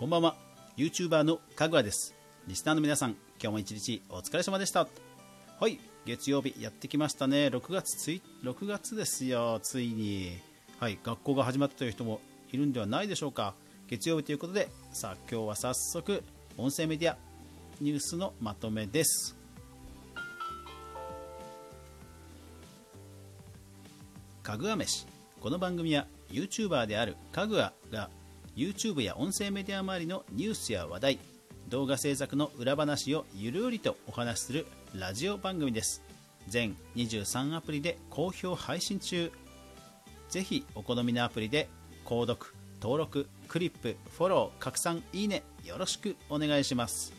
こんばんは。YouTuber のかぐわです。リスナーの皆さん今日も一日お疲れ様でした。はい月曜日やってきましたね。6月つい6月ですよついに。はい学校が始まったという人もいるんではないでしょうか。月曜日ということでさあ今日は早速音声メディアニュースのまとめです。かぐわ飯。この番組は YouTuber であるかぐわが YouTube や音声メディア周りのニュースや話題動画制作の裏話をゆるりとお話しするラジオ番組です。全23アプリで好評配信中。ぜひお好みのアプリで購読登録クリップフォロー拡散いいねよろしくお願いします。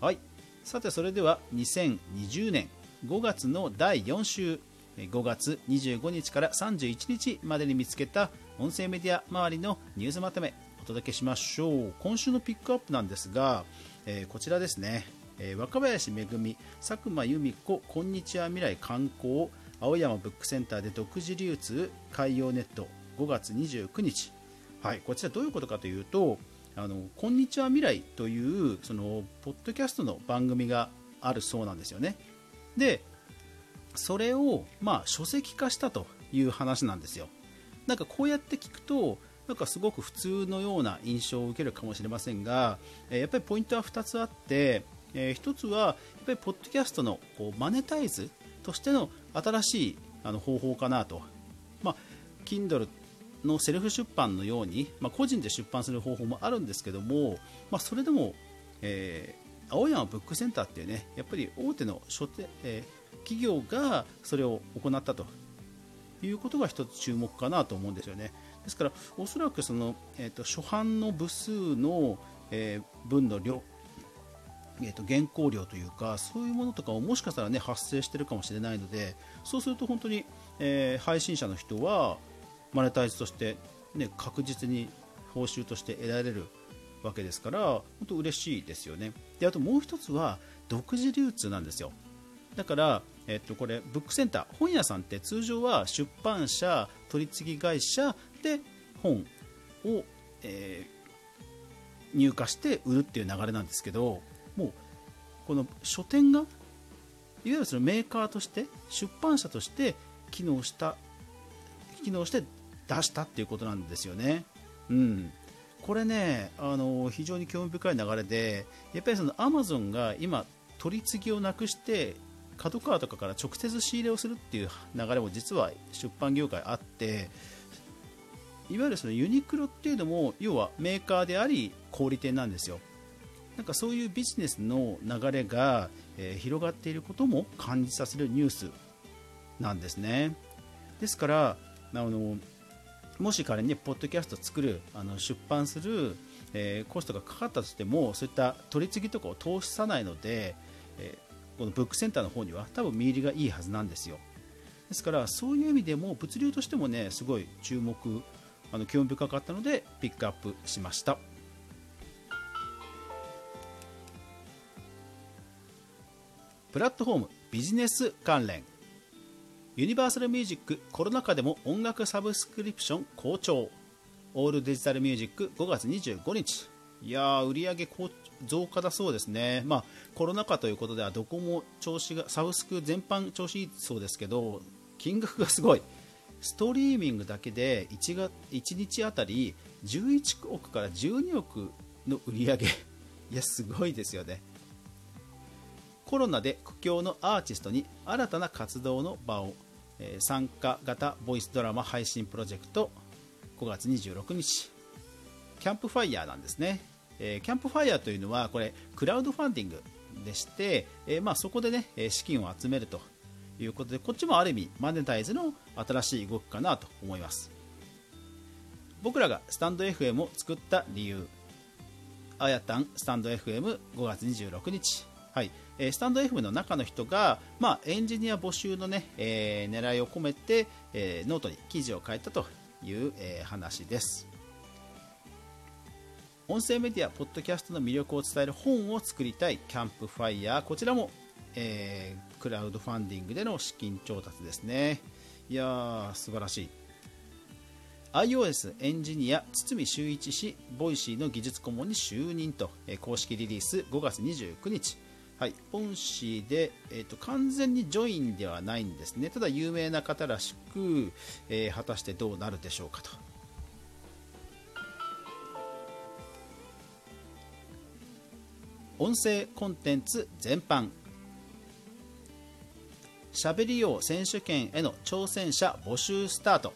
はい。さてそれでは2020年5月の第4週。5月25日から31日までに見つけた音声メディア周りのニュースまとめお届けしましょう。今週のピックアップなんですが、えー、こちらですね、えー、若林めぐみ佐久間由美子こんにちは未来観光青山ブックセンターで独自流通海洋ネット5月29日。はいこちらどういうことかというとあのこんにちは未来というそのポッドキャストの番組があるそうなんですよね。でそれをまあ書籍化したという話なんですよ。なんかこうやって聞くとなんかすごく普通のような印象を受けるかもしれませんが、えやっぱりポイントは2つあって、えー、1つはやっぱりポッドキャストのこうマネタイズとしての新しいあの方法かなと、まあ、Kindle のセルフ出版のように、まあ、個人で出版する方法もあるんですけども、まあ、それでも、えー、青山ブックセンターっていうねやっぱり大手の書店、えー、企業がそれを行ったと。いうことが一つ注目かなと思うんですよね。ですから、おそらくその、えーと、初版の部数の、えー、分の量、えーと、原稿料というか、そういうものとかももしかしたら、ね、発生しているかもしれないので、そうすると本当に、えー、配信者の人は、マネタイズとして、ね、確実に報酬として得られるわけですから、本当嬉しいですよね。であともう一つは、独自流通なんですよ。だから、えっと、これブックセンター本屋さんって通常は出版社取次会社で本を、えー、入荷して売るっていう流れなんですけどもうこの書店がいわゆるそのメーカーとして出版社として機能した機能して出したっていうことなんですよね。うん、これねあの非常に興味深い流れでやっぱりそのアマゾンが今取り次ぎをなくして角川とかから直接仕入れをするっていう流れも実は出版業界あっていわゆるそのユニクロっていうのも要はメーカーであり小売店なんですよ。なんかそういうビジネスの流れが、え、広がっていることも感じさせるニュースなんですね。ですからあのもし仮にポッドキャスト作るあの出版する、えー、コストがかかったとしてもそういった取り次ぎとかを通さないので、えこのブックセンターの方には多分見入りがいいはずなんですよ。ですからそういう意味でも物流としてもねすごい注目あの興味深かったのでピックアップしました。プラットフォームビジネス関連。ユニバーサルミュージックコロナ禍でも音楽サブスクリプション好調。オールデジタルミュージック5月25日。いやー売上増加だそうですね、まあ、コロナ禍ということではどこも調子がサブスク全般調子いいそうですけど金額がすごい。ストリーミングだけで 1, が1日あたり11億から12億の売り上。げいやすごいですよね。コロナで苦境のアーティストに新たな活動の場を、えー、参加型ボイスドラマ配信プロジェクト5月26日。キャンプファイヤーなんですね。えー、キャンプファイヤーというのはこれクラウドファンディングでして、えー、まあ、そこでね資金を集めるということでこっちもある意味マネタイズの新しい動きかなと思います。僕らがスタンド FM を作った理由あやたんスタンド FM5 月26日。はい、えー、 stand.fm の中の人が、まあ、エンジニア募集のね、えー、狙いを込めて、えー、ノートに記事を書いたという、えー、話です。音声メディア、ポッドキャストの魅力を伝える本を作りたい CAMPFIRE、こちらも、えー、クラウドファンディングでの資金調達ですね。いやー、素晴らしい。iOS エンジニア堤修一氏 Voicy の技術顧問に就任と、えー公式リリース5月29日はい、 Voicy で、えーと完全にジョインではないんですねただ有名な方らしく、えー果たしてどうなるでしょうかと音声コンテンツ全般。しゃべり王選手権への挑戦者募集スタート、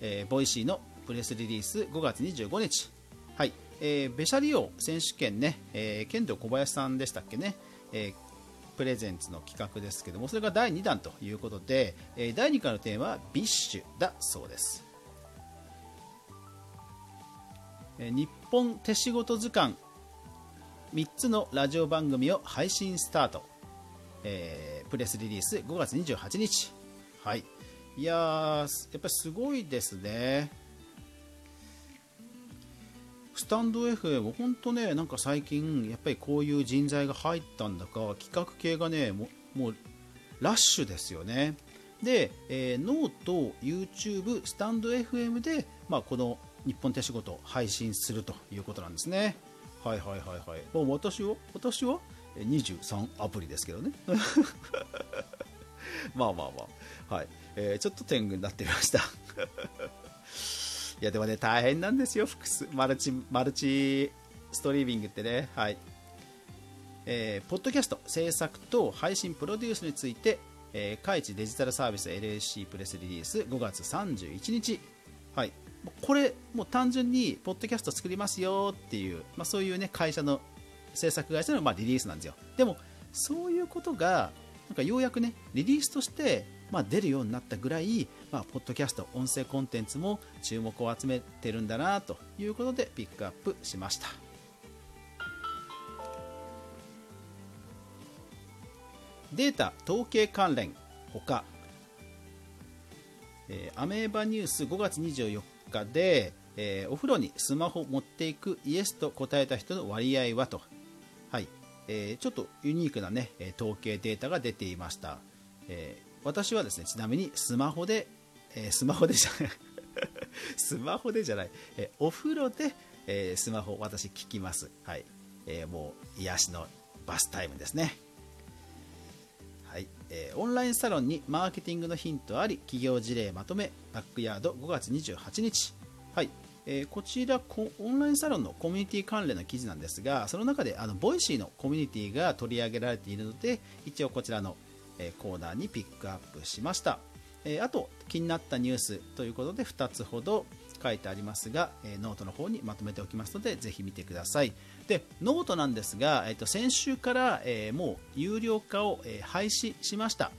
えー Voicy のプレスリリース5月25日、はい。えーベシャリ王選手権ね、えーケンドーコバヤシさんでしたっけね、えープレゼンツの企画ですけどもそれが第2弾ということで、えー第2回のテーマは BiSH だそうです。えー日本手仕事図鑑3つのラジオ番組を配信スタート、えープレスリリース5月28日。はい。いややっぱりすごいですね。スタンド FM 本当ねなんか最近やっぱりこういう人材が入ったんだか企画系がねももうラッシュですよね。で、えーノート YouTube スタンド FM で、まあ、この日本手仕事を配信するということなんですね。はいはいはいはい。もう私は私はえー23アプリですけどね。まあまあまあ。はい、えーちょっと天狗になってみました。いやでもね大変なんですよ複数。マルチマルチストリーミングってね。はい。えーポッドキャスト制作と配信プロデュースについて、えー、カイチデジタルサービス LAC プレスリリース5月31日、はい、これもう単純にポッドキャスト作りますよっていう、まあ、そういう、ね、会社の制作会社のまあリリースなんですよ。でもそういうことがなんかようやくねリリースとしてまあ出るようになったぐらい、まあ、ポッドキャスト音声コンテンツも注目を集めてるんだなということでピックアップしました。データ統計関連ほか、えーアメーバニュース5月24日で、えーお風呂にスマホ持っていくイエスと答えた人の割合はと、はい。えーちょっとユニークな、ね、統計データが出ていました、えー私はですねちなみにスマホで、えスマホでじゃない。スマホでじゃない、えお風呂で、えスマホ私聞きます、はい。えーもう癒しのバスタイムですね。えーオンラインサロンにマーケティングのヒントあり企業事例まとめバックヤード5月28日、はい。えーこちらこオンラインサロンのコミュニティ関連の記事なんですがその中であの Voicy のコミュニティが取り上げられているので一応こちらの、えーコーナーにピックアップしました、えあと気になったニュースということで2つほど書いてありますが、えーノートの方にまとめておきますのでぜひ見てください。でノートなんですが、えーと先週から、えーもう有料化を、えー廃止しました、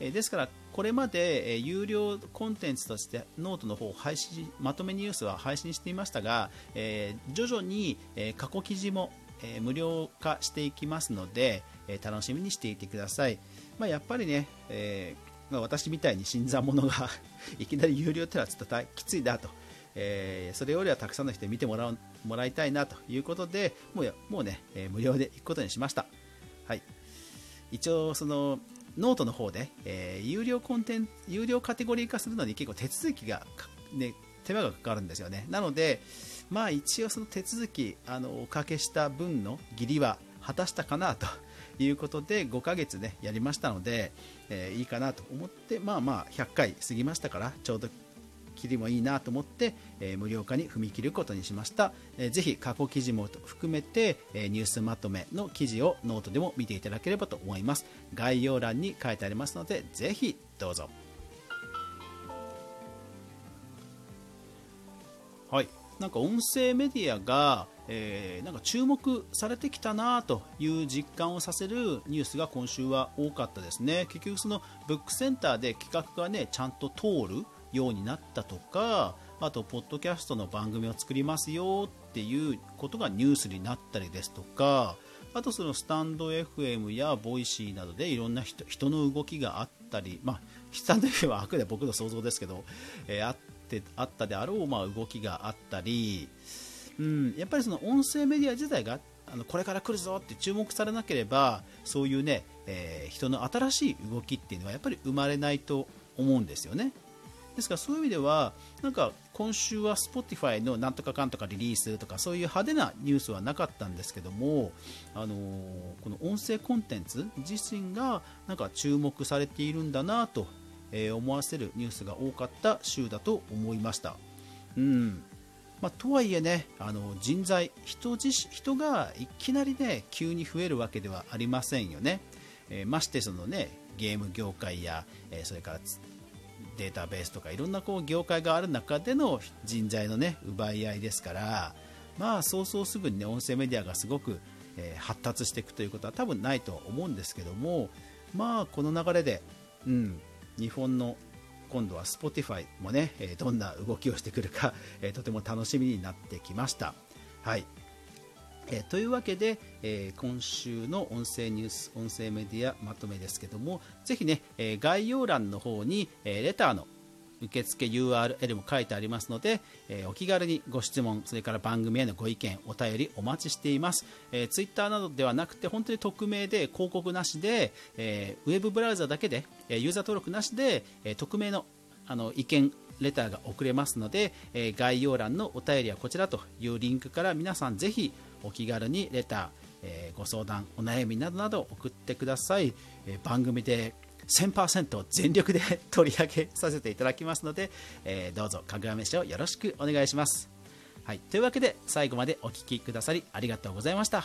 えーですからこれまで、えー有料コンテンツとしてノートの方を配信まとめニュースは配信していましたが、えー徐々に、えー過去記事も、えー無料化していきますので、えー楽しみにしていてください、まあ、やっぱりね、えーまあ私みたいに新参者が いきなり有料ってのはちょっときついなと、えーそれよりはたくさんの人に見てもらうもらいたいなということでもうもうね、えー無料で行くことにしました、はい、一応そのノートの方で、えー有料コンテンツ有料カテゴリー化するのに結構手続きが、ね、手間がかかるんですよね。なのでまあ一応その手続きあのおかけした分の義理は果たしたかなということで5ヶ月ねやりましたので、えーいいかなと思ってまあまあ100回過ぎましたからちょうど切りもいいなと思って、えー無料化に踏み切ることにしました、えーぜひ過去記事も含めて、えーニュースまとめの記事をノートでも見ていただければと思います。概要欄に書いてありますのでぜひどうぞ。はい。なんか音声メディアが、えーなんか注目されてきたなという実感をさせるニュースが今週は多かったですね。結局そのブックセンターで企画がねちゃんと通る。ようになったとかあとポッドキャストの番組を作りますよっていうことがニュースになったりですとかあとそのスタンド FM やボイシーなどでいろんな人人の動きがあったり、まあ、スタンド FM はあくで僕の想像ですけど、えーあってあったであろう、まあ、動きがあったり、うん、やっぱりその音声メディア自体があのこれから来るぞって注目されなければそういうね、えー人の新しい動きっていうのはやっぱり生まれないと思うんですよね。ですからそういう意味ではなんか今週は Spotify のなんとかかんとかリリースとかそういう派手なニュースはなかったんですけども、あのこの音声コンテンツ自身がなんか注目されているんだなと、思わせるニュースが多かった週だと思いました。うんまあ、とはいえねあの人材人自人がいきなりね急に増えるわけではありませんよね、えーましてそのねゲーム業界や、えーそれからデータベースとかいろんなこう業界がある中での人材のね奪い合いですからまあそうそうすぐにね音声メディアがすごく、えー発達していくということは多分ないと思うんですけどもまあこの流れで、うん、日本の今度は Spotify もね、えどんな動きをしてくるか、えとても楽しみになってきました。はいえというわけで、えー今週の音声ニュース、音声メディアまとめですけども、ぜひね、えー概要欄の方に、えーレターの受付 URL も書いてありますので、えーお気軽にご質問、それから番組へのご意見、お便りお待ちしています。えー、Twitter などではなくて、本当に匿名で広告なしで、えーウェブブラウザだけで、えユーザー登録なしで、えー匿名のあの意見レターが送れますので、えー概要欄のお便りはこちらというリンクから皆さんぜひお気軽にレター、えーご相談、お悩みなどなど送ってください。えー番組で1000%全力で取り上げさせていただきますので、えーどうぞかぐわ飯をよろしくお願いします。はい、というわけで最後までお聞きくださりありがとうございました。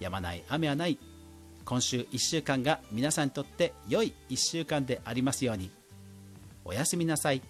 やまない雨はない今週1週間が皆さんにとって良い1週間でありますようにおやすみなさい。